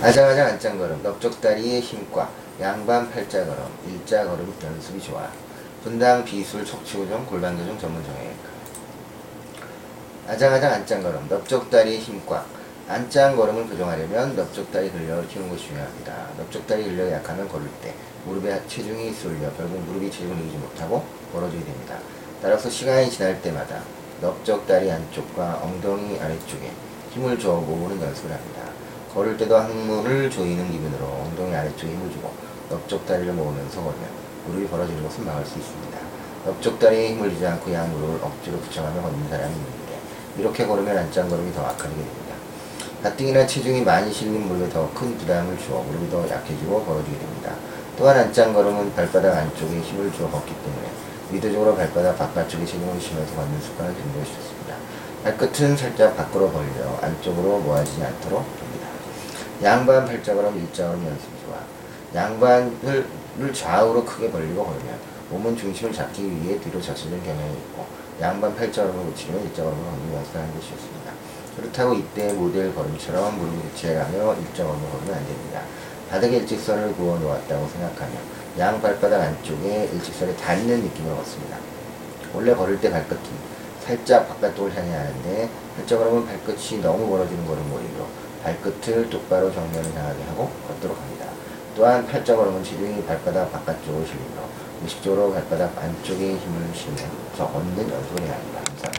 아장아장 안짱걸음, 넓적다리의 힘과 양반 팔자걸음, 일자걸음 연습이 좋아. 분당 비술 척추교정 골반교정 전문 정형외과. 아장아장 안짱걸음, 넓적다리의 힘과 안짱걸음을 교정하려면 넓적다리 근력을 키우는 것이 중요합니다. 넓적다리 근력이 약하면 걸을 때 무릎에 체중이 쏠려 결국 무릎이 체중을 이기지 못하고 멀어지게 됩니다. 따라서 시간이 지날 때마다 넓적다리 안쪽과 엉덩이 아래쪽에 힘을 줘 모으는 연습을 합니다. 걸을 때도 항문을 조이는 기분으로 엉덩이 아래쪽에 힘을 주고 넓적다리를 모으면서 걸으면 무릎이 벌어지는 것을 막을 수 있습니다. 넓적다리에 힘을 주지 않고 양 무릎을 억지로 붙여가며 걷는 사람이 있는데 이렇게 걸으면 안짱걸음이 더 악화되게 됩니다. 가뜩이나 체중이 많이 실린 무릎에 더 큰 부담을 주어 무릎이 더 약해지고 벌어지게 됩니다. 또한 안짱걸음은 발바닥 안쪽에 힘을 주어 걷기 때문에 의도적으로 발바닥 바깥쪽에 체중을 실면서 걷는 습관을 들이는 것이 좋습니다. 발끝은 살짝 밖으로 벌려 안쪽으로 모아지지 않도록. 양반 팔자걸음 일자걸음 연습이 좋아. 양반을 좌우로 크게 벌리고 걸으면 몸은 중심을 잡기 위해 뒤로 젖히는 경향이 있고 양반 팔자걸음을 붙이면 일자걸음을 걷는 연습하는 것이 좋습니다. 그렇다고 이때 모델 걸음처럼 무릎을 교체하며 일자걸음을 걸으면 안 됩니다. 바닥에 일직선을 그어 놓았다고 생각하며 양 발바닥 안쪽에 일직선이 닿는 느낌으로 걷습니다. 원래 걸을 때 발끝이 살짝 바깥쪽을 향해야 하는데 팔자걸음은 발끝이 너무 벌어지는 걸음걸이로 발끝을 똑바로 정면을 향하게 하고 걷도록 합니다. 또한 팔자 걸음은 체중이 발바닥 바깥쪽으로 실리므로 의식적으로 발바닥 안쪽에 힘을 실면서 걷는 연습을 해야 합니다. 감사합니다.